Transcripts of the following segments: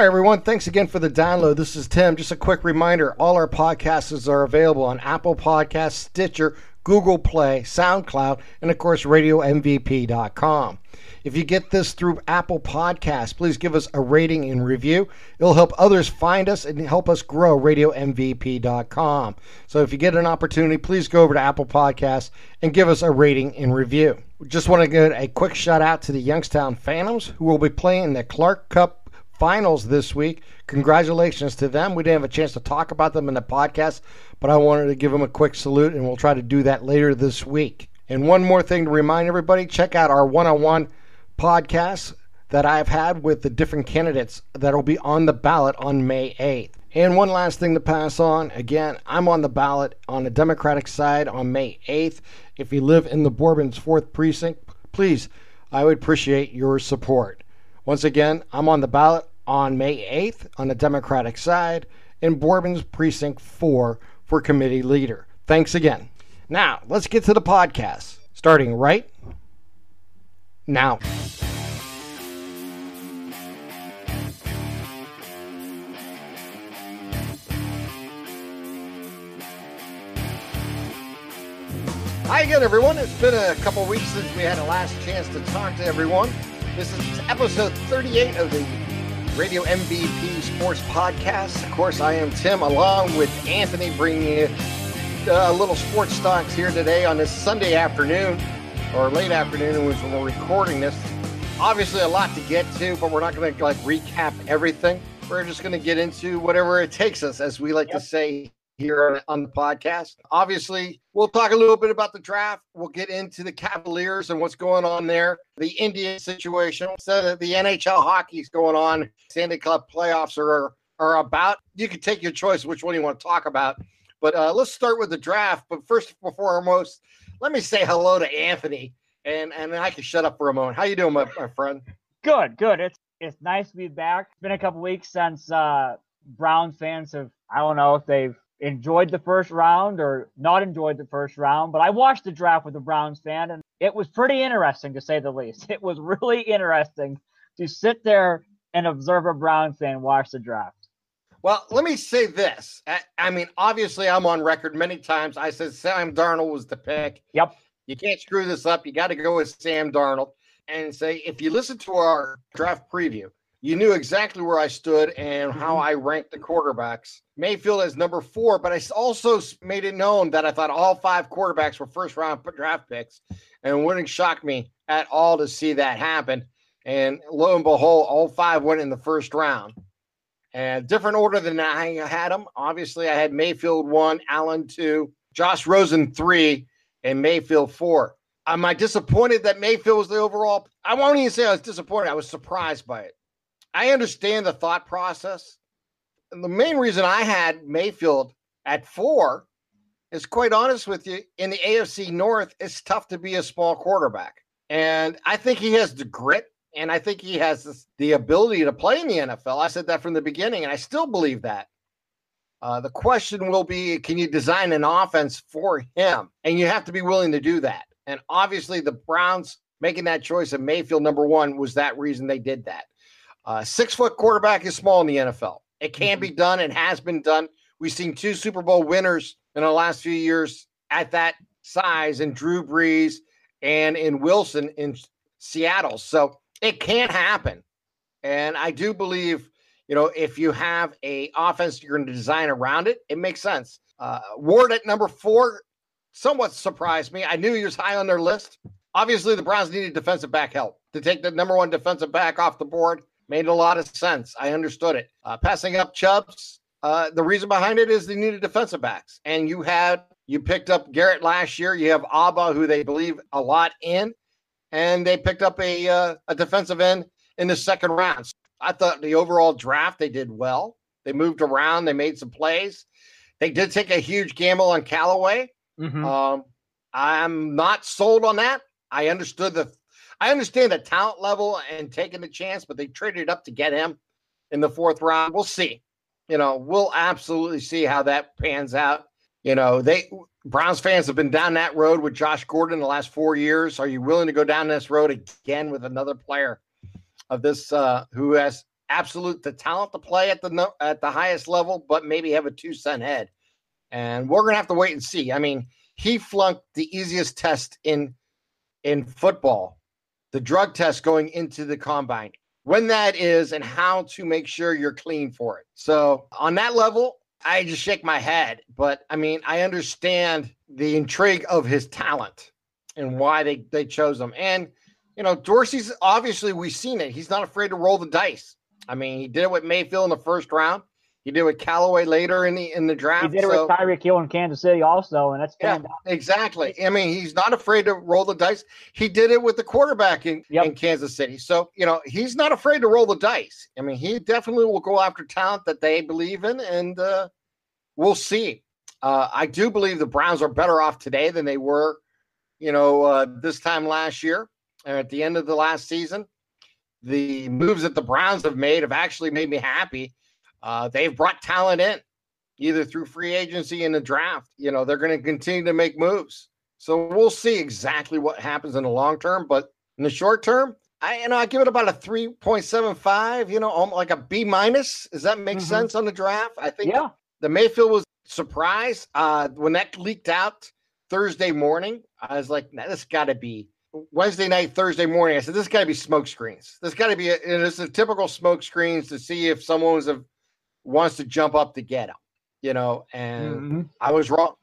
Hi, everyone. Thanks again for the download. This is Tim. Just a quick reminder all our podcasts are available on Apple Podcasts, Stitcher, Google Play, SoundCloud, and of course, RadioMVP.com. If you get this through Apple Podcasts, please give us a rating and review. It'll help others find us and help us grow RadioMVP.com. So if you get an opportunity, please go over to Apple Podcasts and give us a rating and review. Just want to give a quick shout out to the Youngstown Phantoms who will be playing the Clark Cup finals this week. Congratulations to them. We didn't have a chance to talk about them in the podcast, but I wanted to give them a quick salute, and we'll try to do that later this week. And one more thing to remind everybody check out our one on one podcasts that I've had with the different candidates that will be on the ballot on May 8th. And one last thing to pass on again, I'm on the ballot on the Democratic side on May 8th. If you live in the Bourbon's 4th Precinct, please, I would appreciate your support. Once again, I'm on the ballot on May 8th on the Democratic side in Bourbon's Precinct 4 for committee leader. Thanks again. Now, let's get to the podcast, starting right now. Hi again, everyone. It's been a couple weeks since we had a last chance to talk to everyone. This is episode 38 of the Radio MVP Sports Podcast. Of course, I am Tim, along with Anthony, bringing you uh, a little sports stocks here today on this Sunday afternoon or late afternoon when we're recording this. Obviously, a lot to get to, but we're not going to like recap everything. We're just going to get into whatever it takes us, as we like yep. to say here on the podcast. Obviously, we'll talk a little bit about the draft. We'll get into the Cavaliers and what's going on there, the Indian situation, so the NHL hockey's going on. Stanley Cup playoffs are are about. You can take your choice which one you want to talk about. But uh, let's start with the draft. But first and foremost, let me say hello to Anthony, and and I can shut up for a moment. How you doing, my, my friend? Good, good. It's it's nice to be back. It's been a couple weeks since uh, Brown fans have. I don't know if they've enjoyed the first round or not enjoyed the first round, but I watched the draft with a Browns fan and it was pretty interesting to say the least. It was really interesting to sit there and observe a Browns fan watch the draft. Well, let me say this. I, I, mean, obviously, I'm on record many times. I said Sam Darnold was the pick. Yep. You can't screw this up. You got to go with Sam Darnold and say, if you listen to our draft preview, you knew exactly where I stood and how mm-hmm. I ranked the quarterbacks. Mayfield as number four, but I also made it known that I thought all five quarterbacks were first round draft picks, and it wouldn't shock me at all to see that happen. And lo and behold, all five went in the first round. And different order than I had them. Obviously, I had Mayfield one, Allen two, Josh Rosen three, and Mayfield four. Am I disappointed that Mayfield was the overall? I won't even say I was disappointed. I was surprised by it. I understand the thought process. And the main reason I had Mayfield at four is quite honest with you, in the AFC North, it's tough to be a small quarterback. And I think he has the grit and I think he has this, the ability to play in the NFL. I said that from the beginning, and I still believe that. Uh, the question will be can you design an offense for him? And you have to be willing to do that. And obviously, the Browns making that choice of Mayfield number one was that reason they did that. Uh, six foot quarterback is small in the NFL. It can mm-hmm. be done and has been done. We've seen two Super Bowl winners in the last few years at that size in Drew Brees and in Wilson in Seattle. So it can happen. And I do believe, you know, if you have a offense you're going to design around it, it makes sense. Uh, Ward at number four somewhat surprised me. I knew he was high on their list. Obviously, the Browns needed defensive back help to take the number one defensive back off the board made a lot of sense. I understood it. Uh, passing up Chubbs, uh, the reason behind it is they needed defensive backs, and you had you picked up Garrett last year. You have Ogbah, who they believe a lot in, and they picked up a uh, a defensive end in the second round. So I thought the overall draft they did well. They moved around. They made some plays. They did take a huge gamble on Callaway. Mm-hmm. Um, I'm not sold on that. I understood the I understand the talent level and taking the chance, but they traded up to get him in the fourth round. We'll see. You know, we'll absolutely see how that pans out. You know, they Browns fans have been down that road with Josh Gordon the last four years. Are you willing to go down this road again with another player of this uh, who has absolute the talent to play at the at the highest level, but maybe have a two cent head. And we're gonna have to wait and see. I mean, he flunked the easiest test in in football, the drug test going into the combine. When that is and how to make sure you're clean for it. So on that level, I just shake my head. But I mean, I understand the intrigue of his talent and why they, they chose him. And you know, Dorsey's obviously we've seen it. He's not afraid to roll the dice. I mean, he did it with Mayfield in the first round. He did it with Callaway later in the in the draft. He did it so, with Tyreek Hill in Kansas City also, and that's yeah, exactly. I mean, he's not afraid to roll the dice. He did it with the quarterback in, yep. in Kansas City. So you know, he's not afraid to roll the dice. I mean, he definitely will go after talent that they believe in, and uh, we'll see. Uh, I do believe the Browns are better off today than they were, you know, uh, this time last year or at the end of the last season the moves that the Browns have made have actually made me happy. Uh, they've brought talent in, either through free agency and the draft. You know, they're going to continue to make moves. So we'll see exactly what happens in the long term. But in the short term, I you know I give it about a three point seven five. You know, like a B minus. Does that make mm-hmm. sense on the draft? I think. Yeah. The Mayfield was surprised uh, when that leaked out Thursday morning. I was like, nah, this got to be Wednesday night, Thursday morning, I said, this got to be smoke screens. This got to be, a, and it's a typical smoke screens to see if someone was a, wants to jump up to get him, you know, and mm-hmm. I was wrong.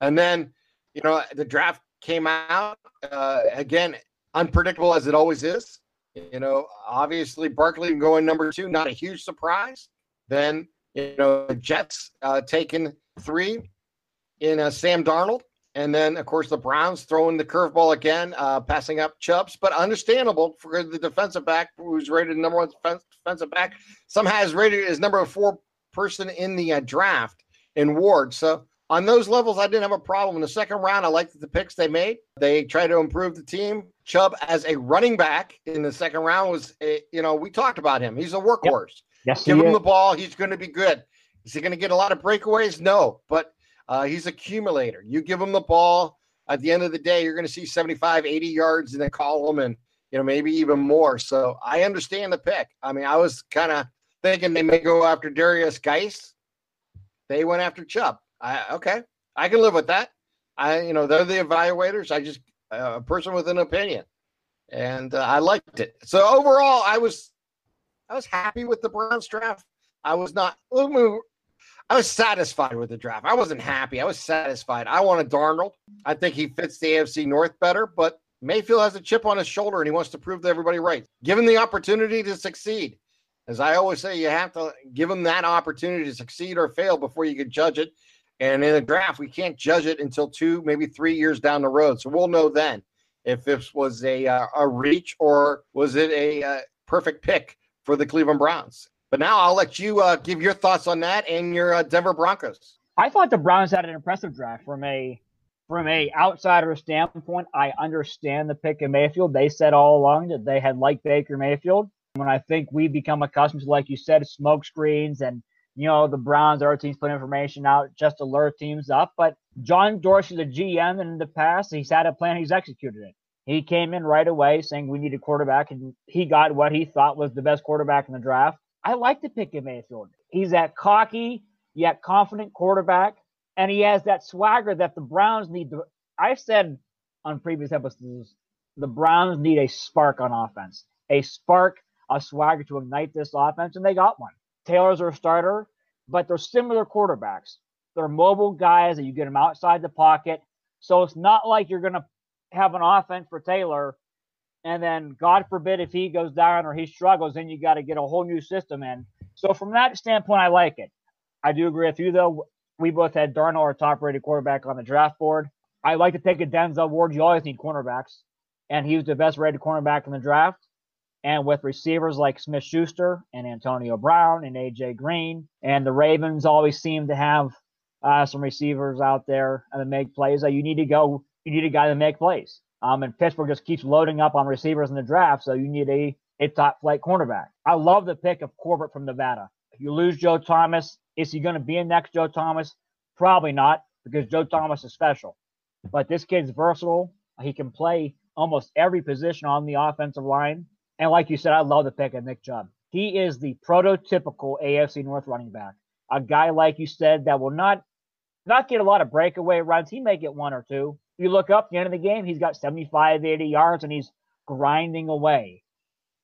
And then, you know, the draft came out uh, again, unpredictable as it always is. You know, obviously Barkley going number two, not a huge surprise. Then, you know, the Jets uh, taking three in uh, Sam Darnold. And then, of course, the Browns throwing the curveball again, uh, passing up Chubbs, but understandable for the defensive back who's rated number one defense, defensive back. Somehow is rated as number four person in the uh, draft in Ward. So on those levels, I didn't have a problem. In the second round, I liked the picks they made. They tried to improve the team. Chubb as a running back in the second round was, a, you know, we talked about him. He's a workhorse. Yep. Yes, Give him is. the ball. He's going to be good. Is he going to get a lot of breakaways? No, but uh, he's accumulator. You give him the ball. At the end of the day, you're going to see 75, 80 yards in the column and, you know, maybe even more. So I understand the pick. I mean, I was kind of thinking they may go after Derrius Guice. They went after Chubb. I, okay. I can live with that. I, you know, they're the evaluators. I just, uh, a person with an opinion. And uh, I liked it. So overall, I was, I was happy with the Browns draft. I was not. I was satisfied with the draft. I wasn't happy. I was satisfied. I wanted Darnold. I think he fits the AFC North better, but Mayfield has a chip on his shoulder and he wants to prove to everybody right. Give him the opportunity to succeed. As I always say, you have to give him that opportunity to succeed or fail before you can judge it. And in the draft, we can't judge it until two, maybe three years down the road. So we'll know then if this was a uh, a reach or was it a uh, perfect pick for the Cleveland Browns. But now I'll let you uh, give your thoughts on that and your uh, Denver Broncos. I thought the Browns had an impressive draft from a from a outsider standpoint. I understand the pick of Mayfield. They said all along that they had liked Baker Mayfield. When I think we become accustomed to, like you said, smoke screens and you know the Browns, our teams put information out just to lure teams up. But John Dorsey, the GM, in the past, he's had a plan. He's executed it. He came in right away saying we need a quarterback, and he got what he thought was the best quarterback in the draft. I like to pick him Mayfield. He's that cocky yet confident quarterback, and he has that swagger that the Browns need. To, I've said on previous episodes, the Browns need a spark on offense, a spark, a swagger to ignite this offense, and they got one. Taylor's their starter, but they're similar quarterbacks. They're mobile guys that you get them outside the pocket. So it's not like you're going to have an offense for Taylor and then God forbid if he goes down or he struggles, then you got to get a whole new system in. So from that standpoint, I like it. I do agree with you though. We both had Darnold, our top-rated quarterback, on the draft board. I like to take a Denzel Ward. You always need cornerbacks, and he was the best-rated cornerback in the draft. And with receivers like Smith Schuster and Antonio Brown and AJ Green, and the Ravens always seem to have uh, some receivers out there and make plays. That you need to go. You need a guy to make plays. Um, and Pittsburgh just keeps loading up on receivers in the draft, so you need a, a top flight cornerback. I love the pick of Corbett from Nevada. You lose Joe Thomas, is he going to be a next Joe Thomas? Probably not, because Joe Thomas is special. But this kid's versatile. He can play almost every position on the offensive line. And like you said, I love the pick of Nick Chubb. He is the prototypical AFC North running back. A guy like you said that will not not get a lot of breakaway runs. He may get one or two. You look up the end of the game, he's got 75, 80 yards, and he's grinding away.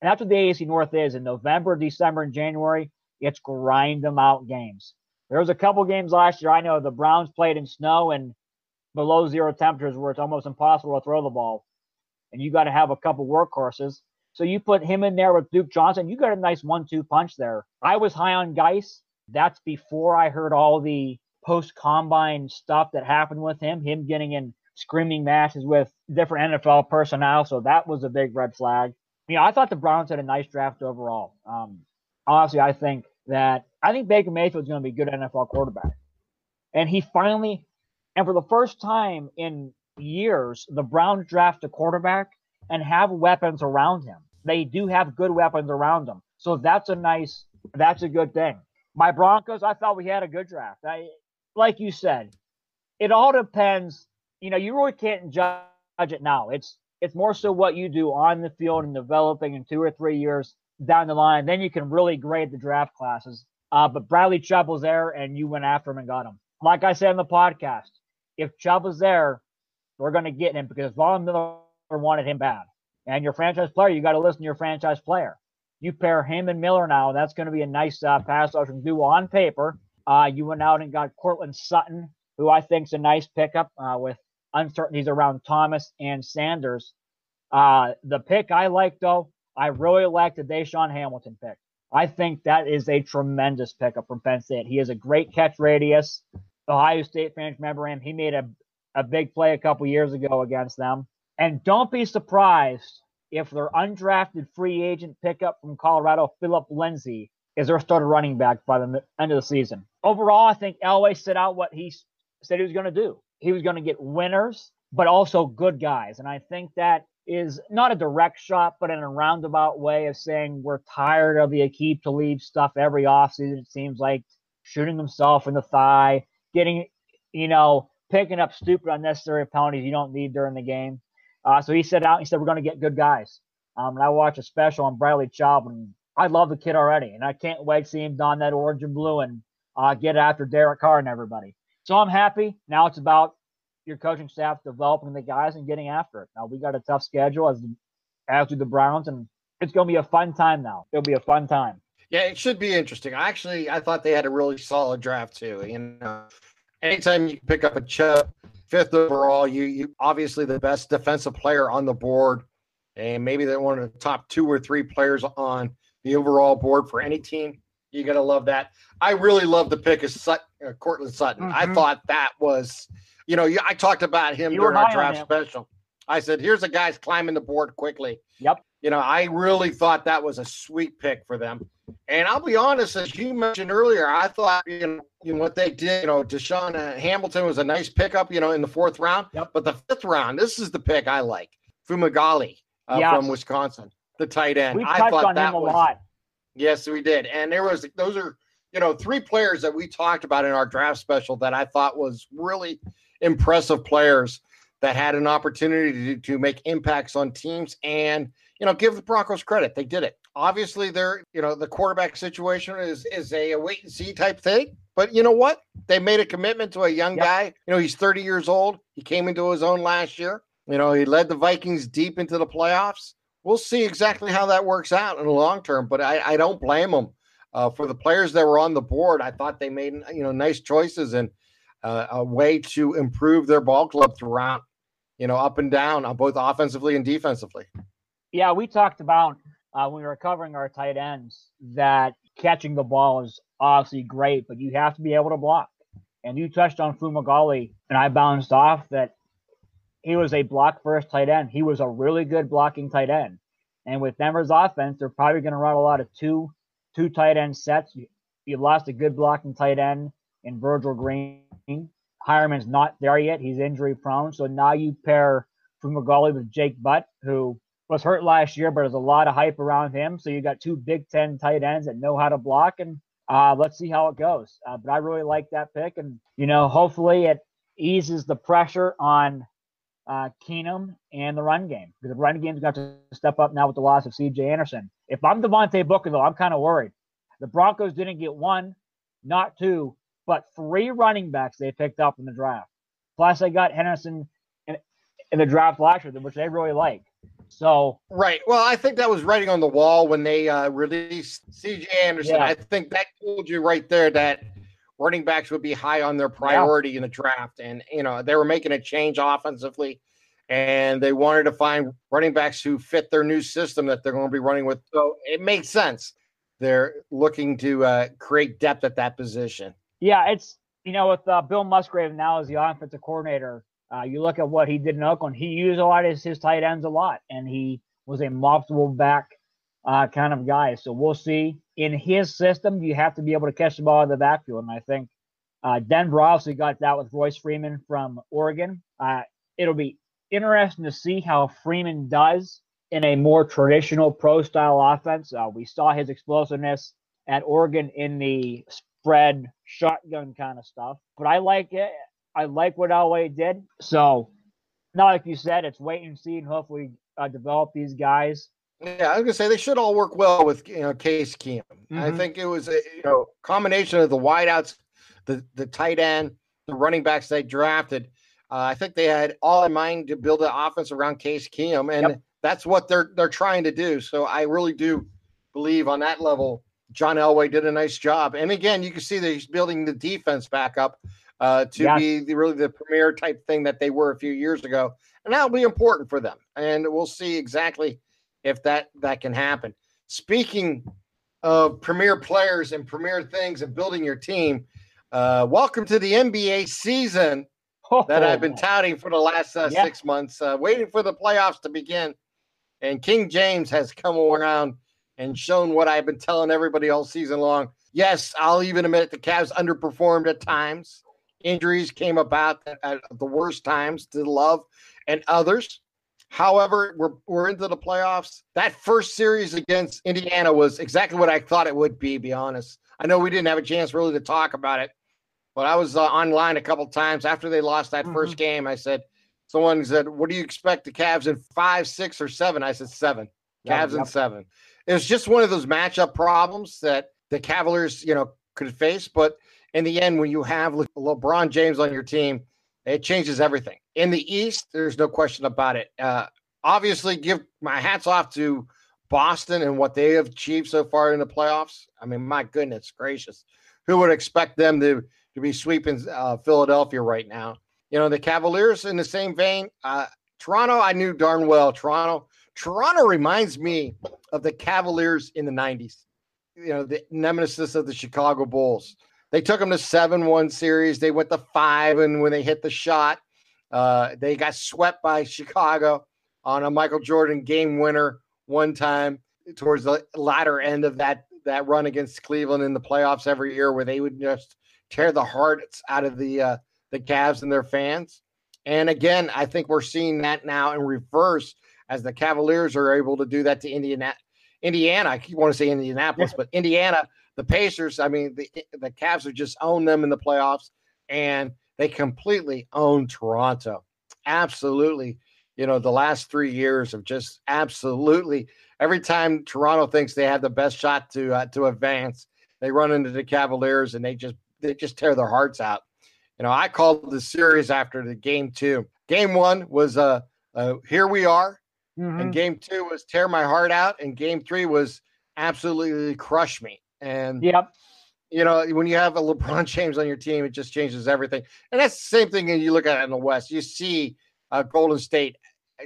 And that's what the AFC North is in November, December, and January. It's grind them out games. There was a couple games last year. I know the Browns played in snow and below zero temperatures where it's almost impossible to throw the ball. And you got to have a couple workhorses. So you put him in there with Duke Johnson. You got a nice one-two punch there. I was high on Guice. That's before I heard all the post-combine stuff that happened with him. Him getting in screaming matches with different NFL personnel. So that was a big red flag. You know, I thought the Browns had a nice draft overall. Um, honestly, I think that I think Baker Mayfield is going to be a good NFL quarterback. And he finally, and for the first time in years, the Browns draft a quarterback and have weapons around him. They do have good weapons around them. So that's a nice, that's a good thing. My Broncos, I thought we had a good draft. I, like you said, it all depends. You know, you really can't judge it now. It's it's more so what you do on the field and developing in two or three years down the line. Then you can really grade the draft classes. Uh, but Bradley Chubb was there, and you went after him and got him. Like I said in the podcast, if Chubb was there, we're going to get him because Von Miller wanted him bad. And your franchise player, you got to listen to your franchise player. You pair him and Miller now, that's going to be a nice uh, pass rushing duo on paper. Uh, you went out and got Courtland Sutton, who I think is a nice pickup uh, with uncertainties around Thomas and Sanders. Uh, the pick I like, though, I really like the DaeSean Hamilton pick. I think that is a tremendous pickup from Penn State. He has a great catch radius. Ohio State fans remember him. He made a, a big play a couple years ago against them. And don't be surprised if their undrafted free agent pickup from Colorado, Philip Lindsay, is their starter running back by the end of the season. Overall, I think Elway set out what he said he was going to do. He was going to get winners, but also good guys. And I think that is not a direct shot, but in a roundabout way of saying we're tired of the Aqib Talib stuff every offseason. It seems like shooting himself in the thigh, getting, you know, picking up stupid unnecessary penalties you don't need during the game. Uh, so he set out. He said we're going to get good guys. Um, and I watched a special on Bradley Chubb, and I love the kid already, and I can't wait to see him don that orange and blue and uh, get after Derek Carr and everybody. So I'm happy. Now it's about your coaching staff developing the guys and getting after it. Now we got a tough schedule as as do the Browns, and it's going to be a fun time now. It'll be a fun time. Yeah, it should be interesting. Actually, I thought they had a really solid draft too. You know, anytime you pick up a Chubb fifth overall. You, you obviously the best defensive player on the board, and maybe they're one of the top two or three players on the overall board for any team. You gotta love that. I really love the pick of Sut, uh, Courtland Sutton. Mm-hmm. I thought that was, you know, I talked about him you during our draft special. I said, "Here's a guy's climbing the board quickly." Yep. You know, I really thought that was a sweet pick for them. And I'll be honest, as you mentioned earlier, I thought you know, you know what they did. You know, DaeSean uh, Hamilton was a nice pickup. You know, in the fourth round. Yep. But the fifth round, this is the pick I like. Fumagalli uh, from Wisconsin, the tight end. We touched I thought on that him a was, lot. Yes, we did. And there was those are you know three players that we talked about in our draft special that I thought was really impressive players that had an opportunity to, to make impacts on teams and you know give the Broncos credit. They did it obviously they're you know the quarterback situation is is a, wait and see type thing but you know what they made a commitment to a young yep. guy you know he's 30 years old he came into his own last year you know he led the vikings deep into the playoffs we'll see exactly how that works out in the long term but i, I don't blame them uh, for the players that were on the board i thought they made you know nice choices and uh, a way to improve their ball club throughout you know up and down uh, both offensively and defensively yeah we talked about uh, when we were covering our tight ends that catching the ball is obviously great, but you have to be able to block. And you touched on Fumagalli, and I bounced off that he was a block first tight end. He was a really good blocking tight end. And with Denver's offense, they're probably going to run a lot of two two tight end sets. You, you lost a good blocking tight end in Virgil Green. Heuerman's not there yet. He's injury prone. So now you pair Fumagalli with Jake Butt, who was hurt last year, but there's a lot of hype around him. So you got two Big Ten tight ends that know how to block, and uh, let's see how it goes. Uh, but I really like that pick, and you know, hopefully it eases the pressure on uh, Keenum and the run game because the run game's got to step up now with the loss of C.J. Anderson. If I'm Devontae Booker, though, I'm kind of worried. The Broncos didn't get one, not two, but three running backs they picked up in the draft. Plus, they got Henderson in, in the draft last year, which they really like. So right. Well, I think that was writing on the wall when they uh, released C.J. Anderson. Yeah. I think that told you right there that running backs would be high on their priority yeah. in the draft, and you know they were making a change offensively, and they wanted to find running backs who fit their new system that they're going to be running with. So it makes sense. They're looking to uh, create depth at that position. Yeah, it's you know with uh, Bill Musgrave now as the offensive coordinator uh, you look at what he did in Oakland. He used a lot of his, his tight ends a lot, and he was a multiple back uh, kind of guy. So we'll see. In his system, you have to be able to catch the ball in the backfield, and I think uh, Denver obviously got that with Royce Freeman from Oregon. Uh, it'll be interesting to see how Freeman does in a more traditional pro style offense. Uh, we saw his explosiveness at Oregon in the spread shotgun kind of stuff, but I like it. I like what Elway did. So, now like you said, it's wait and see and hopefully uh, develop these guys. Yeah, I was gonna say they should all work well with you know Case Keenum. Mm-hmm. I think it was a you know combination of the wideouts, the the tight end, the running backs they drafted. Uh, I think they had all in mind to build an offense around Case Keenum, and yep. that's what they're they're trying to do. So I really do believe on that level, John Elway did a nice job. And again, you can see that he's building the defense back up uh, to yes. be the, really the premier type thing that they were a few years ago, and that'll be important for them. And we'll see exactly if that that can happen. Speaking of premier players and premier things and building your team, uh, welcome to the NBA season oh. that I've been touting for the last uh, yeah. six months, uh, waiting for the playoffs to begin. And King James has come around and shown what I've been telling everybody all season long. Yes, I'll even admit the Cavs underperformed at times. Injuries came about at the worst times to Love and others. However, we're, we're into the playoffs. That first series against Indiana was exactly what I thought it would be, be honest. I know we didn't have a chance really to talk about it, but I was uh, online a couple times after they lost that mm-hmm. first game. I said, someone said, What do you expect the Cavs in five, six, or seven? I said, Seven. Cavs yep. in seven. It was just one of those matchup problems that the Cavaliers, you know, could face. But in the end, when you have Le- LeBron James on your team, it changes everything. In the East, there's no question about it. Uh, obviously, give my hats off to Boston and what they have achieved so far in the playoffs. I mean, my goodness gracious, who would expect them to to be sweeping uh, Philadelphia right now? You know, the Cavaliers in the same vein. Uh, Toronto, I knew darn well. Toronto, Toronto reminds me of the Cavaliers in the '90s. You know, the nemesis of the Chicago Bulls. They took them to seven one series. They went to five, and when they hit the shot, uh, they got swept by Chicago on a Michael Jordan game winner one time towards the latter end of that that run against Cleveland in the playoffs every year, where they would just tear the hearts out of the uh, the Cavs and their fans. And again, I think we're seeing that now in reverse as the Cavaliers are able to do that to Indiana. Indiana, I keep want to say Indianapolis, but Indiana the Pacers, I mean, the the Cavs have just owned them in the playoffs, and they completely own Toronto. Absolutely, you know, the last three years of just absolutely every time Toronto thinks they have the best shot to uh, to advance, they run into the Cavaliers and they just they just tear their hearts out. You know, I called the series after the game two. Game one was uh, uh here we are, mm-hmm. and game two was tear my heart out, and game three was absolutely crush me. And yep. You know, when you have a LeBron James on your team, it just changes everything. And that's the same thing. And you look at it in the West, you see uh, Golden State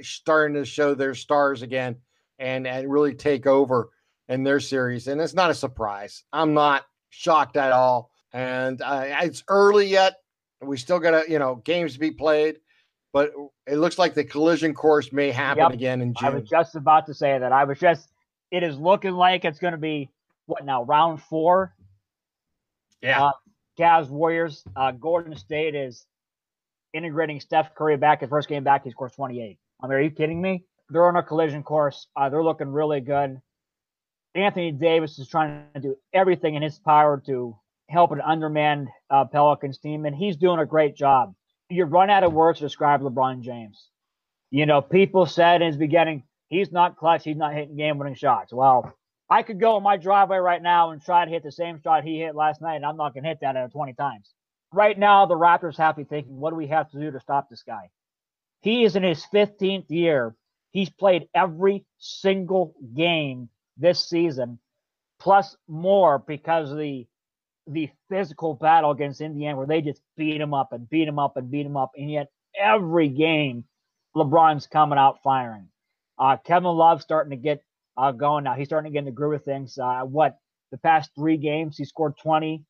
starting to show their stars again and and really take over in their series. And it's not a surprise. I'm not shocked at all. And uh, it's early yet. We still got to, you know, games to be played, but it looks like the collision course may happen yep. again in June. I was just about to say that. I was just, it is looking like it's going to be what now round four. Yeah. Uh, Cavs Warriors. Uh, Golden State is integrating Steph Curry back. His first game back, he scores 28. I mean, are you kidding me? They're on a collision course. Uh, they're looking really good. Anthony Davis is trying to do everything in his power to help an undermanned uh, Pelicans team, and he's doing a great job. You run out of words to describe LeBron James. You know, people said in his beginning, he's not clutch, he's not hitting game winning shots. Well, I could go in my driveway right now and try to hit the same shot he hit last night, and I'm not going to hit that at 20 times. Right now, the Raptors have to be thinking, what do we have to do to stop this guy? He is in his 15th year. He's played every single game this season, plus more because the the physical battle against Indiana, where they just beat him up and beat him up and beat him up, and yet every game, LeBron's coming out firing. Uh, Kevin Love starting to get uh, going now. He's starting to get in the groove of things. Uh, what the past three games, he scored 20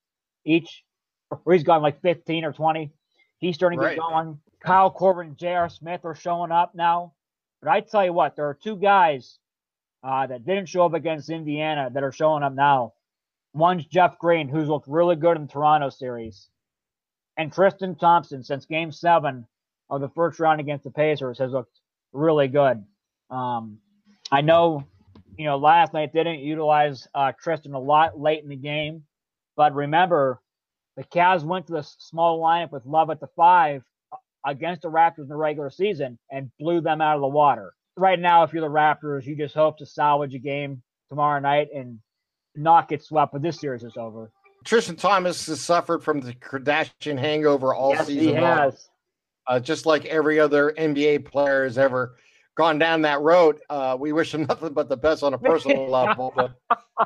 each, or he's gone like 15 or 20. He's starting to right. get going. Kyle Korver and J.R. Smith are showing up now. But I tell you what, there are two guys uh, that didn't show up against Indiana that are showing up now. One's Jeff Green, who's looked really good in the Toronto series, and Tristan Thompson since Game Seven of the first round against the Pacers has looked really good. Um, I know, you know, last night they didn't utilize uh, Tristan a lot late in the game, but remember, the Cavs went to the small lineup with Love at the five uh, against the Raptors in the regular season and blew them out of the water. Right now, if you're the Raptors, you just hope to salvage a game tomorrow night and not get swept, but this series is over. Tristan Thompson has suffered from the Kardashian hangover all yes, season he has. Uh, just like every other NBA player has ever gone down that road. Uh, we wish him nothing but the best on a personal level. But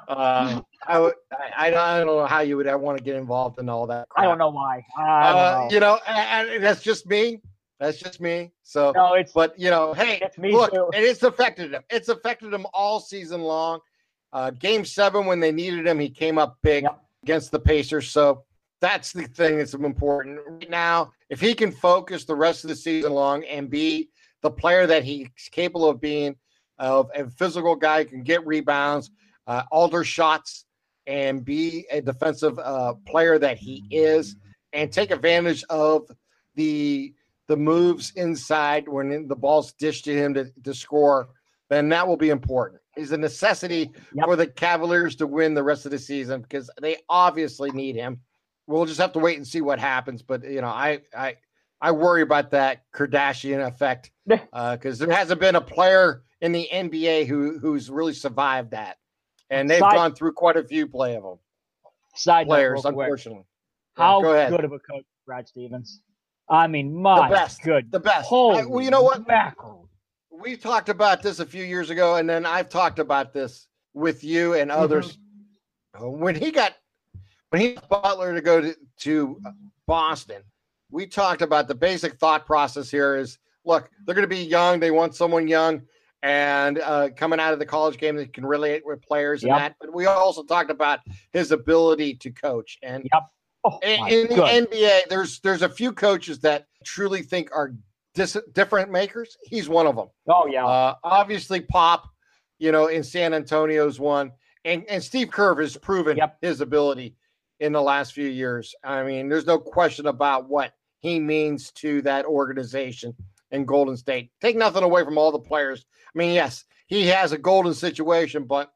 uh, I, would, I, I, don't know how you would want to get involved in all that. Crap. I don't know why. Don't uh, know. You know, and, and that's just me. That's just me. So, no, it's but you know, hey, look, too. it's affected him. It's affected him all season long. Uh, game seven, when they needed him, he came up big yep. against the Pacers. So that's the thing that's important right now. If he can focus the rest of the season long and be the player that he's capable of being, of a physical guy can get rebounds, uh, alter shots, and be a defensive uh, player that he is, and take advantage of the the moves inside when the ball's dished to him to, to score, then that will be important is a necessity yep. for the Cavaliers to win the rest of the season because they obviously need him. We'll just have to wait and see what happens. But you know, I I I worry about that Kardashian effect because uh, there hasn't been a player in the NBA who who's really survived that, and they've Side, gone through quite a few play of them. Side players, unfortunately. How yeah, good of a coach, Brad Stevens? I mean, my the best, good, the best. Holy I, well, you know what? Mackerel we talked about this a few years ago, and then I've talked about this with you and others. Mm-hmm. When he got when he Butler to go to, to Boston, we talked about the basic thought process here is look, they're going to be young. They want someone young and uh, coming out of the college game that can relate with players yep. and that. But we also talked about his ability to coach. And yep. oh, in, the NBA, there's there's a few coaches that truly think are dis- different makers. He's one of them. Oh yeah. Uh, obviously, Pop, you know, in San Antonio's one, and and Steve Kerr has proven yep. his ability in the last few years. I mean, there's no question about what he means to that organization in Golden State. Take nothing away from all the players. I mean, yes, he has a golden situation, but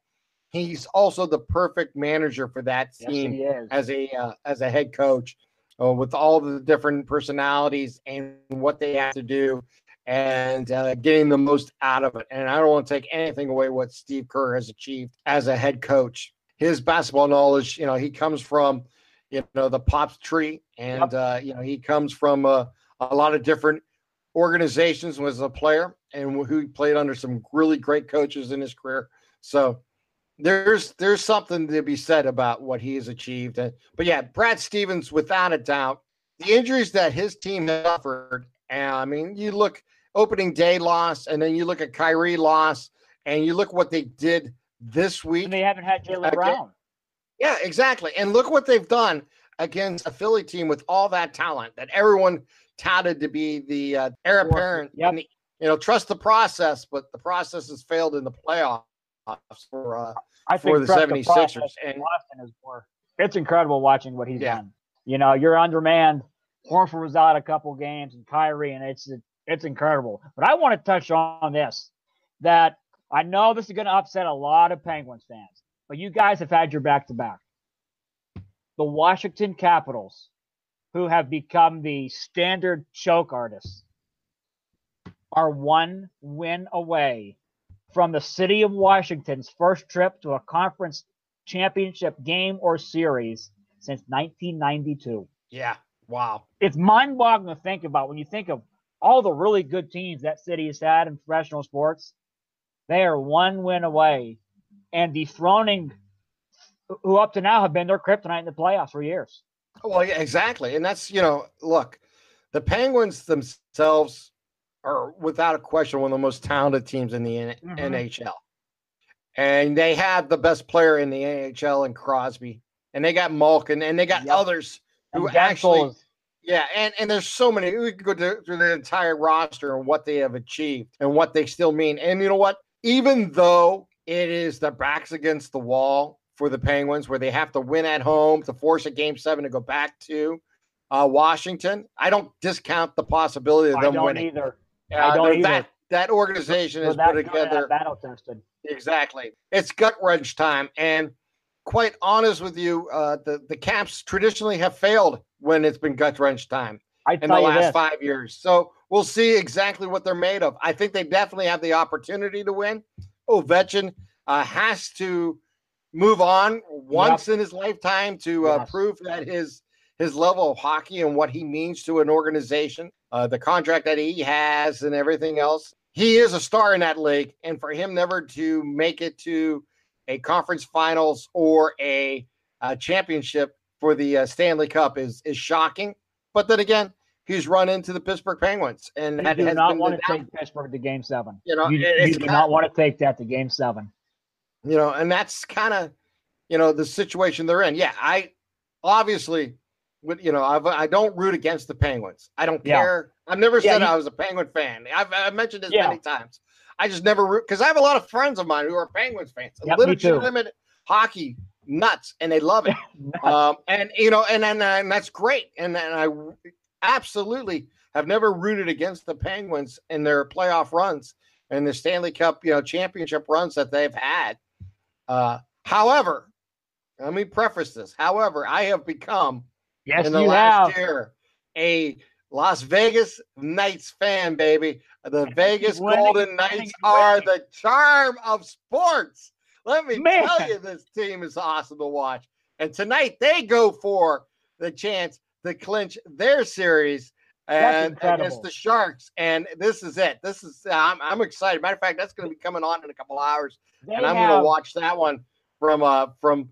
he's also the perfect manager for that team yes, as a uh, as a head coach uh, with all the different personalities and what they have to do and uh, getting the most out of it. And I don't want to take anything away what Steve Kerr has achieved as a head coach. His basketball knowledge, you know, he comes from, you know, the Pops tree, and yep. uh, you know, he comes from uh, a lot of different organizations was a player and who played under some really great coaches in his career. So there's there's something to be said about what he has achieved. And, but yeah, Brad Stevens, without a doubt, the injuries that his team suffered. And I mean, you look opening day loss, and then you look at Kyrie loss, and you look what they did this week. And they haven't had Jaylen Brown. Yeah, exactly. And look what they've done against a Philly team with all that talent that everyone touted to be the uh, heir apparent. Yep. The, you know, trust the process, but the process has failed in the playoffs for uh, I think for the 76ers. And Boston is more. It's incredible watching what he's yeah. done. You know, you're undermanned. Horford was out a couple games, and Kyrie, and it's it's incredible. But I want to touch on this that I know this is going to upset a lot of Penguins fans, but you guys have had your back to back. The Washington Capitals, who have become the standard choke artists, are one win away from the city of Washington's first trip to a conference championship game or series since 1992. Yeah. Wow. It's mind boggling to think about when you think of all the really good teams that city has had in professional sports. They are one win away and dethroning who up to now have been their kryptonite in the playoffs for years. Well, yeah, exactly. And that's, you know, look, the Penguins themselves are without a question one of the most talented teams in the mm-hmm. NHL. And they have the best player in the NHL in Crosby. And they got Malkin and they got yep. others who and actually yeah, and, and there's so many. We could go through the entire roster and what they have achieved and what they still mean. And you know what? Even though it is the backs against the wall for the Penguins, where they have to win at home to force a game seven to go back to uh, Washington, I don't discount the possibility of them I winning. Either. Uh, I don't either. That, that organization is put together battle tested. Exactly. It's gut wrench time. And quite honest with you, uh, the, the Caps traditionally have failed when it's been gut wrench time in the last five years. So we'll see exactly what they're made of. I think they definitely have the opportunity to win. Ovechkin uh, has to move on once yep. in his lifetime to uh, yes. prove that his his level of hockey and what he means to an organization, uh, the contract that he has, and everything else. He is a star in that league, and for him never to make it to a conference finals or a, a championship for the uh, Stanley Cup is is shocking. But then again, he's run into the Pittsburgh Penguins, and that do not want to take Pittsburgh to Game Seven. You know, you, you do not want to take that to Game Seven. You know, and that's kind of you know the situation they're in. Yeah, I obviously would you know I've, I don't root against the Penguins. I don't care. I've never said yeah, I was a Penguin fan. I've, I've mentioned this yeah. many times. I just never root because I have a lot of friends of mine who are Penguins fans. Yep, legitimate hockey nuts and they love it. um, and you know, and, and and that's great. And and I absolutely have never rooted against the Penguins in their playoff runs and the Stanley Cup, you know, championship runs that they've had. Uh, however, let me preface this. However, I have become yes, in the last have. year a Las Vegas Knights fan, baby. The Vegas Golden Knights are the charm of sports. Let me Man. tell you, this team is awesome to watch. And tonight they go for the chance to clinch their series and against the Sharks. And this is it. This is I'm, I'm excited. Matter of fact, that's going to be coming on in a couple hours, they and I'm have... going to watch that one from uh from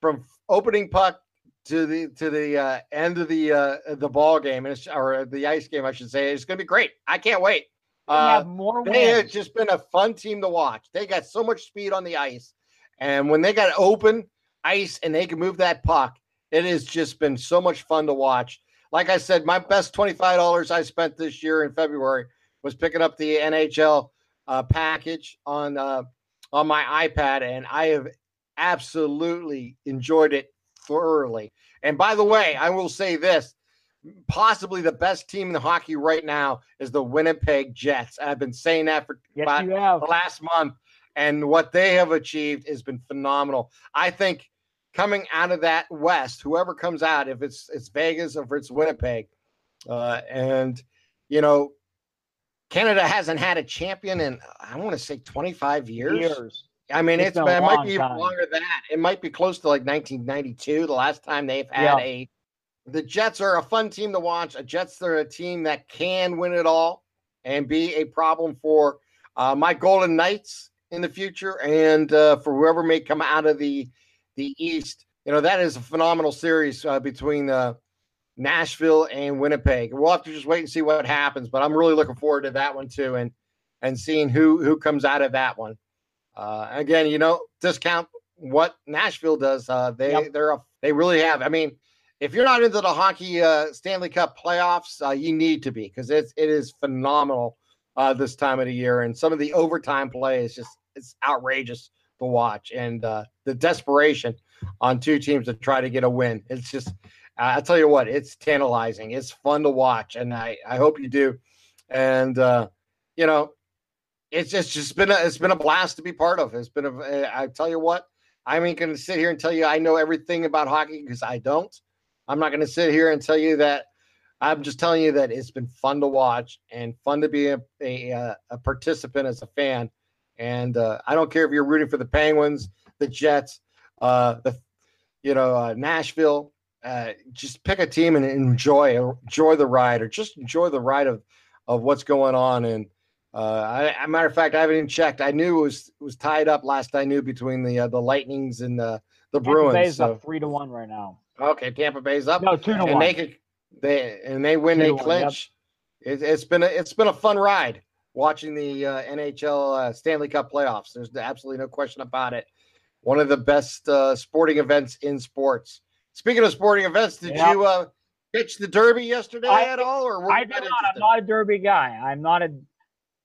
from opening puck to the to the uh, end of the uh, the ball game or the ice game, I should say. It's going to be great. I can't wait. They uh, more. They have just been a fun team to watch. They got so much speed on the ice, and when they got open ice and they can move that puck, it has just been so much fun to watch. Like I said, my best twenty five dollars I spent this year in February was picking up the NHL uh, package on uh, on my iPad, and I have absolutely enjoyed it thoroughly. And by the way, I will say this possibly the best team in the hockey right now is the Winnipeg Jets. I've been saying that for yes, about the last month, and what they have achieved has been phenomenal. I think coming out of that West, whoever comes out, if it's it's Vegas or if it's Winnipeg, uh, and you know, Canada hasn't had a champion in I want to say 25 years. Years. I mean, it's, it's been, it might be time. longer than that. It might be close to like 1992, the last time they've had yeah. a the Jets are a fun team to watch. A Jets are a team that can win it all and be a problem for uh, my Golden Knights in the future, and uh, for whoever may come out of the the East. You know that is a phenomenal series uh, between uh, Nashville and Winnipeg. We'll have to just wait and see what happens, but I'm really looking forward to that one too, and and seeing who who comes out of that one. Uh, again, you know, discount what Nashville does. Uh, they yep. they're a, they really have. I mean if you're not into the hockey uh, Stanley Cup playoffs, uh, you need to be because it's it is phenomenal uh, this time of the year, and some of the overtime play is just it's outrageous to watch, and uh, the desperation on two teams to try to get a win. It's just I tell you what, it's tantalizing. It's fun to watch, and I I hope you do, and uh, you know. It's just, just been a it's been a blast to be part of. It's been a I tell you what, I ain't going to sit here and tell you I know everything about hockey because I don't. I'm not going to sit here and tell you that I'm just telling you that it's been fun to watch and fun to be a, a, uh, a participant as a fan. And uh, I don't care if you're rooting for the Penguins, the Jets, uh, the you know uh, Nashville. Uh, just pick a team and enjoy enjoy the ride, or just enjoy the ride of of what's going on. And uh, I, a matter of fact, I haven't even checked. I knew it was it was tied up last. I knew between the uh, the Lightnings and the the Tampa Bruins. Bay's so. up three to one right now. Okay, Tampa Bay's up. No, two to and one. they could they and they win, Two they to one, yep. clinch. It, it's been a it's been a fun ride watching the uh, NHL uh, Stanley Cup playoffs. There's absolutely no question about it. One of the best uh, sporting events in sports. Speaking of sporting events, did you uh, pitch the Derby yesterday I- at all, or were I did not not. I'm not a derby guy. I'm not a.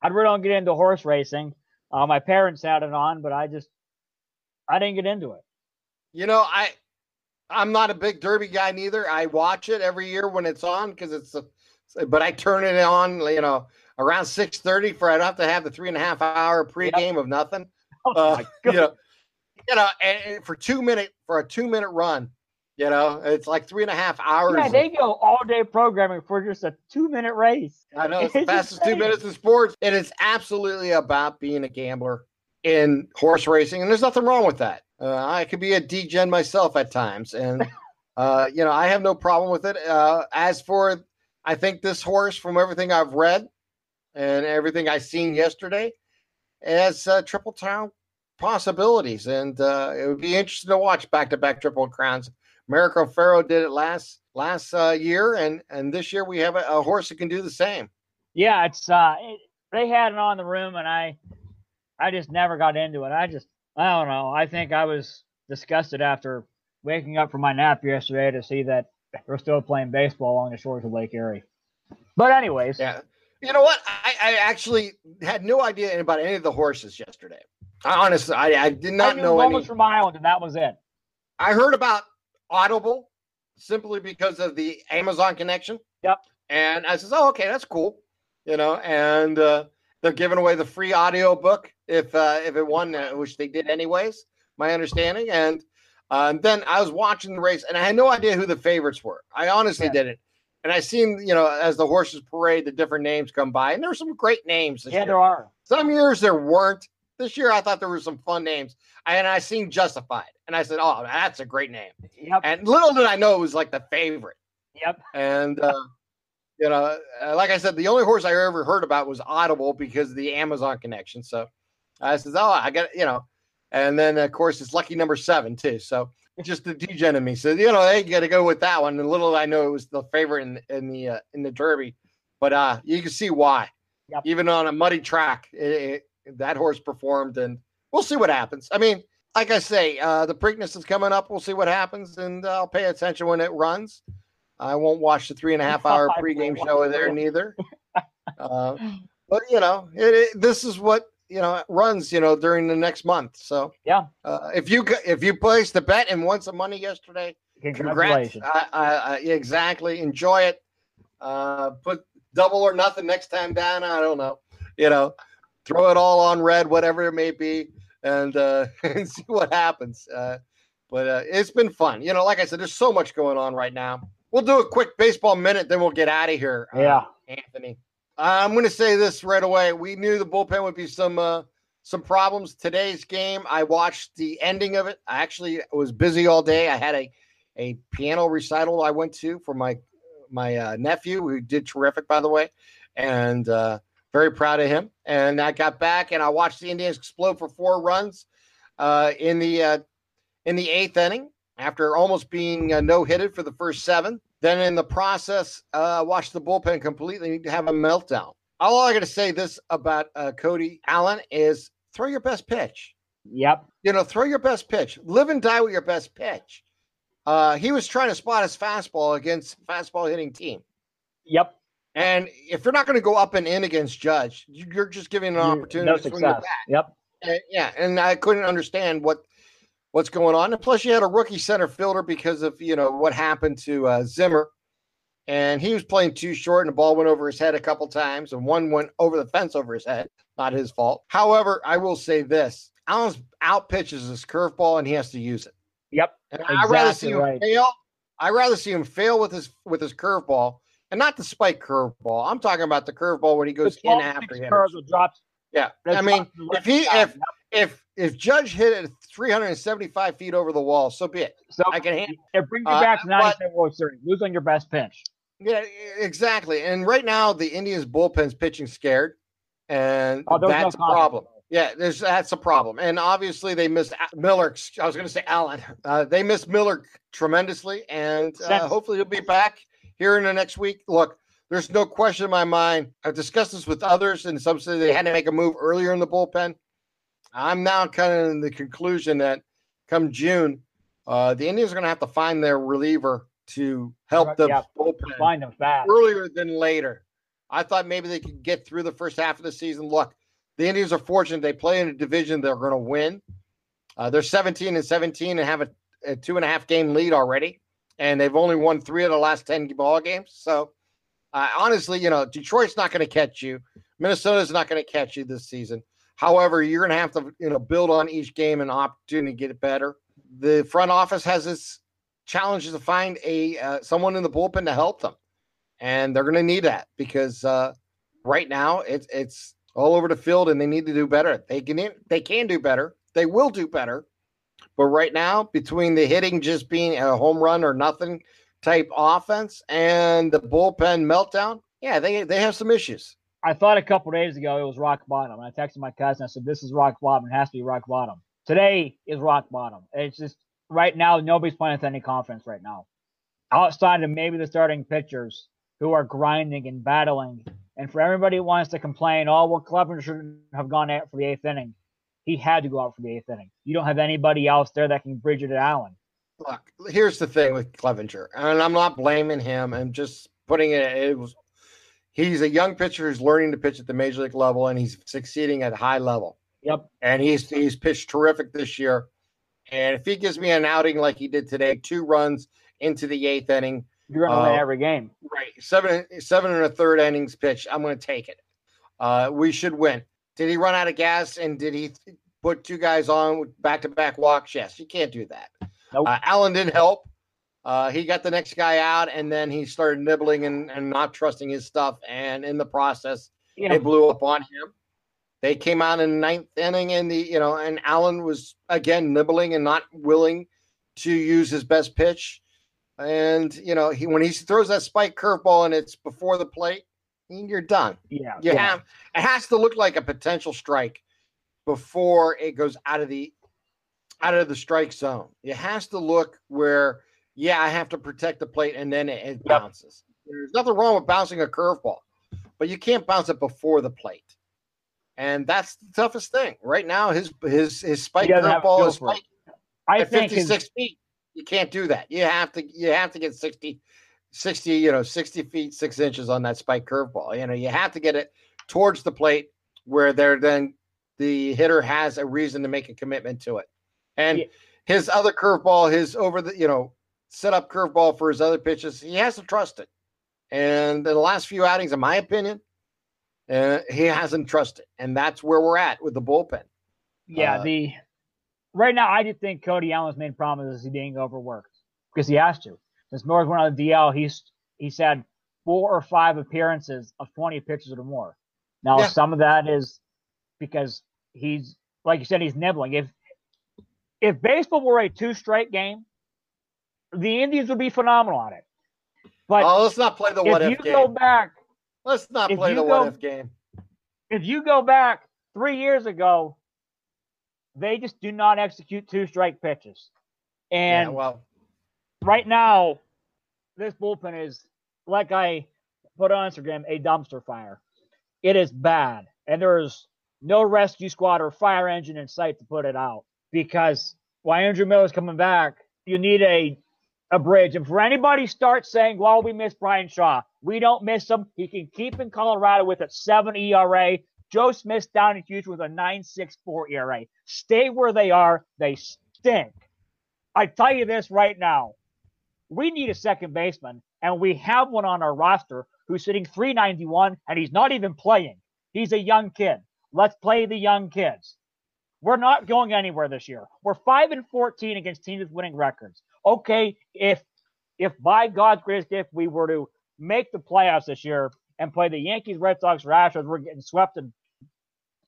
I really don't get into horse racing. Uh, my parents had it on, but I just I didn't get into it. You know, I I'm not a big Derby guy neither. I watch it every year when it's on because it's a, but I turn it on, you know, around six thirty for I don't have to have the three and a half hour pregame of nothing. Oh Uh, my you God. know, you know, and, for two minute for a two minute run, you know, it's like three and a half hours. Yeah, they go all day programming for just a two minute race. I know it's the It's fastest two minutes in sports, and it's absolutely about being a gambler in horse racing, and there's nothing wrong with that. Uh, I could be a degen myself at times, and uh, you know I have no problem with it. Uh, as for, I think this horse, from everything I've read and everything I seen yesterday, as uh, triple crown possibilities, and uh, it would be interesting to watch back to back triple crowns. American Pharoah did it last last uh, year, and and this year we have a, a horse that can do the same. Yeah, it's uh, it, they had it on the room, and I, I just never got into it. I just, I don't know. I think I was disgusted after waking up from my nap yesterday to see that we're still playing baseball along the shores of Lake Erie. But anyways, Yeah. You know what? I, I actually had no idea about any of the horses yesterday. I honestly, I, I did I not knew know one any. was from Ireland, and that was it. I heard about Audible simply because of the Amazon connection. Yep. And I says, oh, okay, that's cool. You know, and uh, they're giving away the free audio book if uh, if it won, uh, which they did anyways. My understanding, and uh, and then I was watching the race, and I had no idea who the favorites were. I honestly Yeah. didn't. And I seen, you know, as the horses parade, the different names come by, and there were some great names. This Yeah, year. there are. Some years there weren't. This year I thought there were some fun names. And I seen Justified. And I said, Oh, that's a great name. Yep, And little did I know it was like the favorite. yep. And uh, you know, uh, like I said, the only horse I ever heard about was Audible because of the Amazon connection. So I says, Oh, I got you know, and then of course it's lucky number seven too. So just the degen in me. So you know, they got to go with that one. And little I know it was the favorite in in the uh, in the Derby, but uh, you can see why. Yep. Even on a muddy track, it, it, that horse performed, and we'll see what happens. I mean, like I say, uh, the Preakness is coming up. We'll see what happens, and I'll pay attention when it runs. I won't watch the three and a half hour pregame show there neither. Uh, but you know, it, it, this is what you know it runs. You know, during the next month. So Yeah. uh, if you if you placed the bet and won some money yesterday, congrats! Congratulations. I, I, I, exactly. Enjoy it. Uh, put double or nothing next time down. I don't know. You know, throw it all on red, whatever it may be, and uh, and see what happens. Uh, but uh, it's been fun. You know, like I said, there's so much going on right now. We'll do a quick baseball minute, then we'll get out of here. uh, Yeah. Anthony. I'm going to say this right away. We knew the bullpen would be some uh, some problems. Today's game, I watched the ending of it. I actually was busy all day. I had a a piano recital I went to for my my uh, nephew, who did terrific, by the way, and uh, very proud of him. And I got back and I watched the Indians explode for four runs uh, in the uh, in the eighth inning after almost being uh, no hitted for the first seven. Then in the process, uh, watched the bullpen completely need to have a meltdown. All I got to say this about uh, Cody Allen is throw your best pitch. Yep. You know, throw your best pitch. Live and die with your best pitch. Uh, he was trying to spot his fastball against fastball hitting team. Yep. And if you're not going to go up and in against Judge, you- you're just giving an opportunity No to swing the success. Yep. uh, yeah, and I couldn't understand what what's going on. And plus, you had a rookie center fielder because of you know what happened to uh, Zimmer, and he was playing too short, and the ball went over his head a couple times, and one went over the fence over his head. Not his fault. However, I will say this: Allen's out pitches his curveball, and he has to use it. Yep. And I'd rather see him right. fail. I'd rather see him fail with his with his curveball and not the spike curveball. I'm talking about the curveball when he goes in after him. Drops. Yeah, I mean, if he if if if Judge hit it 375 feet over the wall, so be it. So I can handle. It brings you uh, back to 97 World Series. Lose on your best pitch. Yeah, exactly. And right now, the Indians bullpen's pitching scared, and oh, that's no a problem. Yeah, there's that's a problem. And obviously, they missed Miller. I was going to say Allen. Uh, they missed Miller tremendously, and uh, hopefully he'll be back here in the next week. Look, there's no question in my mind. I've discussed this with others, and some say they had to make a move earlier in the bullpen. I'm now kind of in the conclusion that come June, uh, the Indians are going to have to find their reliever to help the yeah, bullpen find them fast earlier than later. I thought maybe they could get through the first half of the season. Look, the Indians are fortunate; they play in a division they're going to win. Uh, they're 17 and 17 and have a, a, two and a half game lead already, and they've only won three of the last 10 ball games. So, uh, honestly, you know, Detroit's not going to catch you. Minnesota's not going to catch you this season. However, you're going to have to, you know, build on each game and opportunity to get it better. The front office has its challenges to find a uh, someone in the bullpen to help them, and they're going to need that because uh, right now it's it's all over the field, and they need to do better. They can they can do better. They will do better, but right now between the hitting just being a home run or nothing type offense and the bullpen meltdown, yeah, they they have some issues. I thought a couple days ago it was rock bottom. I texted my cousin. I said, "This is rock bottom. It has to be rock bottom." Today is rock bottom. It's just right now nobody's playing with any confidence right now, outside of maybe the starting pitchers who are grinding and battling. And for everybody who wants to complain, oh, well, Clevinger should have gone out for the eighth inning. He had to go out for the eighth inning. You don't have anybody else there that can bridge it to Allen. Look, here's the thing with Clevinger, and I'm not blaming him. I'm just putting it. It was he's a young pitcher who's learning to pitch at the major league level and he's succeeding at high level. Yep. And he's he's pitched terrific this year. And if he gives me an outing like he did today, two runs into the eighth inning, you're gonna uh, win every game. Right. Seven seven and a third innings pitch. I'm gonna take it. Uh, we should win. Did he run out of gas and did he put two guys on back to back walks? Yes, you can't do that. Nope. Uh, Allen didn't help. Uh, he got the next guy out, and then he started nibbling and, and not trusting his stuff. And in the process, yeah. they blew up on him. They came out in the ninth inning, and the you know, and Allen was again nibbling and not willing to use his best pitch. And you know, he when he throws that spike curveball and it's before the plate, you're done. Yeah, you yeah. have it has to look like a potential strike before it goes out of the out of the strike zone. It has to look where yeah, I have to protect the plate and then it, it bounces. Yep. There's nothing wrong with bouncing a curveball, but you can't bounce it before the plate. And that's the toughest thing. Right now, his his his spike curveball is spike I at think 56 his... feet. You can't do that. You have to you have to get 60, 60, you know, 60 feet, six inches on that spike curveball. You know, you have to get it towards the plate where there then the hitter has a reason to make a commitment to it. And yeah. his other curveball, his over the, you know, set up curveball for his other pitches. He has to trust it. And the last few outings, in my opinion, uh, he hasn't trusted, and that's where we're at with the bullpen. Yeah, uh, the right now I just think Cody Allen's main problem is he being overworked because he has to. Since Moore's went on the DL, he's he's had four or five appearances of 20 pitches or more. Now yeah. some of that is because he's like you said, he's nibbling. If if baseball were a two strike game, the Indians would be phenomenal on it. But oh, let's not play the what if, if you go back, let's not play the go, what if game. If you go back three years ago, they just do not execute two strike pitches. And yeah, well, right now, this bullpen is like I put on Instagram a dumpster fire. It is bad, and there is no rescue squad or fire engine in sight to put it out because while Andrew Miller is coming back, you need a a bridge. And for anybody start saying, well, we miss Bryan Shaw, we don't miss him. He can keep in Colorado with a 7 ERA. Joe Smith down in Houston with a 9.64 ERA. Stay where they are. They stink. I tell you this right now. We need a second baseman, and we have one on our roster who's sitting 391, and he's not even playing. He's a young kid. Let's play the young kids. We're not going anywhere this year. We're 5 and 14 against teams with winning records okay, if if by God's greatest gift we were to make the playoffs this year and play the Yankees, Red Sox, or Astros, we're getting swept in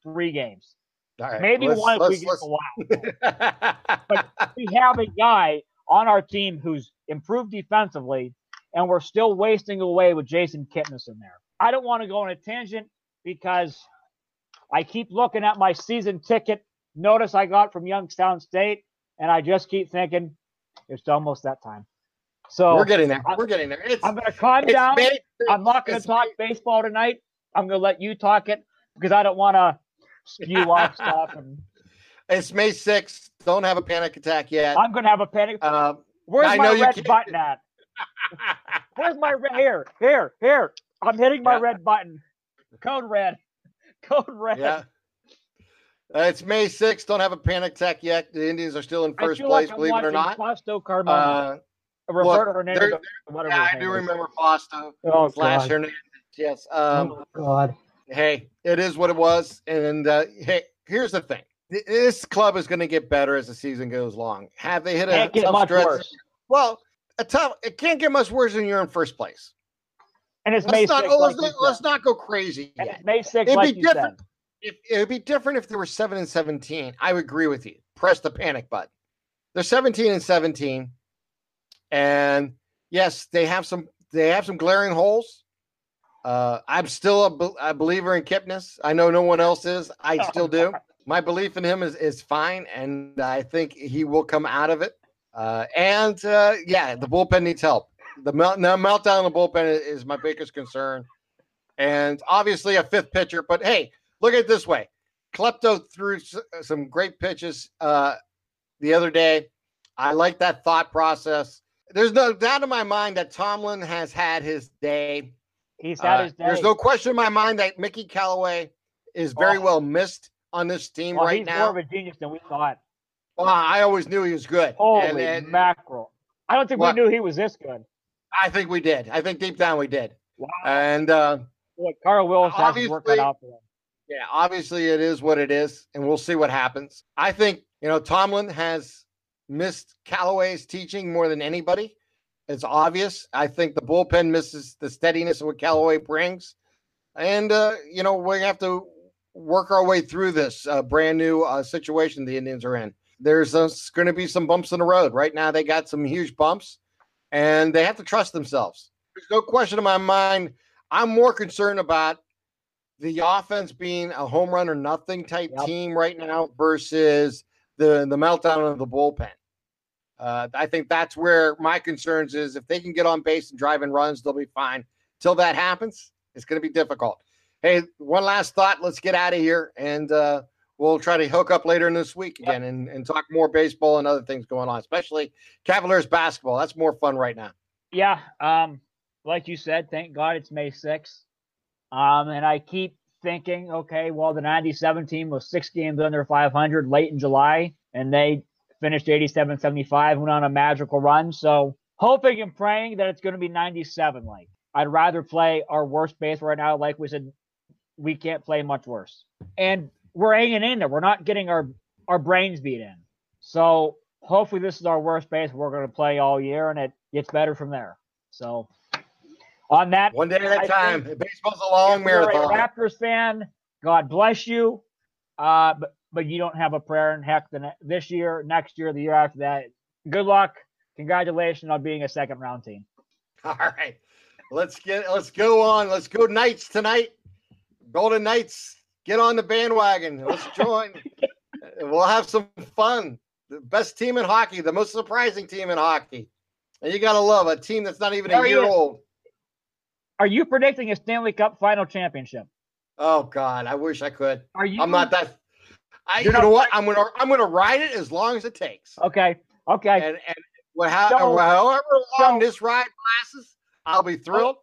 three games. Right, Maybe one if we get a while. but we have a guy on our team who's improved defensively, and we're still wasting away with Jason Kipnis in there. I don't want to go on a tangent because I keep looking at my season ticket notice I got from Youngstown State, and I just keep thinking it's almost that time. So we're getting there. We're getting there. It's, I'm going to calm down. Made, I'm not going to talk made. baseball tonight. I'm going to let you talk it because I don't want to spew off stuff. And it's May 6th. Don't have a panic attack yet. I'm going to have a panic. Uh, Where's I my red button at? Where's my red? Here, here, here. I'm hitting my yeah. red button. Code red. Code red. Yeah. Uh, it's May 6th. Don't have a panic attack yet. The Indians are still in first place, like believe it or not. Fausto Carmona. Uh, Roberto Hernandez. Whatever yeah, I do remember Fausto. Oh, slash God. Hernandez. Yes. Um, oh, God. Hey, it is what it was. And uh, hey, here's the thing. This club is going to get better as the season goes along. Have they hit a can't tough stretch? Worse. Well, a tough. It can't get much worse than you're in first place. And it's let's May not, 6th, oh, let's, like not, let's not go crazy. May 6th, It'd like be different. Said. If, it would be different if they were seven and seventeen. I would agree with you. Press the panic button. They're seventeen and seventeen, and yes, they have some. They have some glaring holes. Uh, I'm still a, a believer in Kipnis. I know no one else is. I still do. My belief in him is is fine, and I think he will come out of it. Uh, and uh, yeah, the bullpen needs help. The melt, now meltdown in the bullpen is my biggest concern, and obviously a fifth pitcher. But hey, look at it this way: Klepto threw some great pitches uh, the other day. I like that thought process. There's no doubt in my mind that Tomlin has had his day. He's had uh, his day. There's no question in my mind that Mickey Callaway is very oh. well missed on this team well, right he's now. He's more of a genius than we thought. Well, I always knew he was good. Holy and, and, mackerel! I don't think well, we knew he was this good. I think we did. I think deep down we did. Wow. And uh, Carl Willis has to work that out for them. Yeah, obviously it is what it is, and we'll see what happens. I think you know Tomlin has missed Callaway's teaching more than anybody. It's obvious. I think the bullpen misses the steadiness of what Callaway brings, and uh, you know we have to work our way through this uh, brand new uh, situation the Indians are in. There's going to be some bumps in the road. Right now, they got some huge bumps, and they have to trust themselves. There's no question in my mind. I'm more concerned about the offense being a home run or nothing type yep. team right now versus the the meltdown of the bullpen. Uh, I think that's where my concerns is. If they can get on base and drive in runs, they'll be fine. Till that happens, it's going to be difficult. Hey, one last thought. Let's get out of here, and uh, we'll try to hook up later in this week again yep. and, and talk more baseball and other things going on, especially Cavaliers basketball. That's more fun right now. Yeah, um, like you said, thank God it's May 6th. Um, and I keep thinking, okay, well, the 97 team was six games under 500 late in July, and they finished 87 75, went on a magical run. So, hoping and praying that it's going to be 97 like. I'd rather play our worst base right now. Like we said, we can't play much worse. And we're hanging in there. We're not getting our, our brains beat in. So, hopefully, this is our worst base we're going to play all year, and it gets better from there. So, on that. One day at a time. Baseball's a long marathon. Raptors fan, God bless you. Uh, but but you don't have a prayer in heck the ne- this year, next year, the year after that. Good luck. Congratulations on being a second round team. All right. Let's get let's go on. Let's go Knights tonight. Golden Knights, get on the bandwagon. Let's join. we'll have some fun. The best team in hockey, the most surprising team in hockey. And you gotta love a team that's not even a year old. Are you predicting a Stanley Cup final championship? Oh God, I wish I could. Are you? I'm not that. I, you know what? I'm gonna I'm gonna ride it as long as it takes. Okay. Okay. And and what, how, so, however long so, this ride lasts, I'll be oh, thrilled.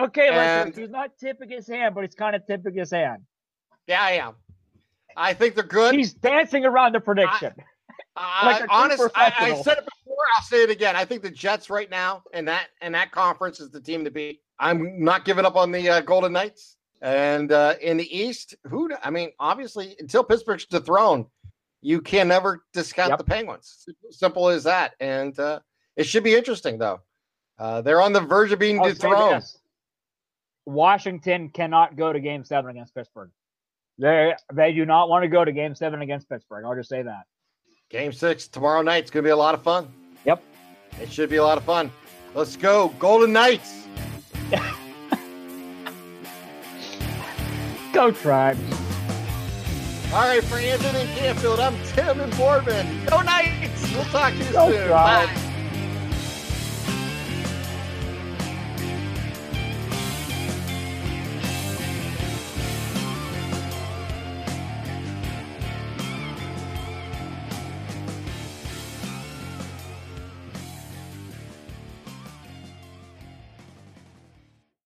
Okay, and, he's not tipping his hand, but he's kind of tipping his hand. Yeah, I am. I think they're good. He's dancing around the prediction. I, like honest, I, I, said it before. I'll say it again. I think the Jets right now and that and that conference is the team to beat. I'm not giving up on the uh, Golden Knights. And uh, in the East, who? I mean, obviously, until Pittsburgh's dethroned, you can never discount yep. the Penguins. Simple as that. And uh, it should be interesting, though. Uh, they're on the verge of being I'll dethroned. Washington cannot go to Game Seven against Pittsburgh. They they do not want to go to Game Seven against Pittsburgh. I'll just say that. Game Six tomorrow night's going to be a lot of fun. Yep, it should be a lot of fun. Let's go, Golden Knights. Go Tribes. All right, for Anthony Canfield, I'm Tim and Foreman. Go Knights. We'll talk to you Go soon. Tribes. Bye.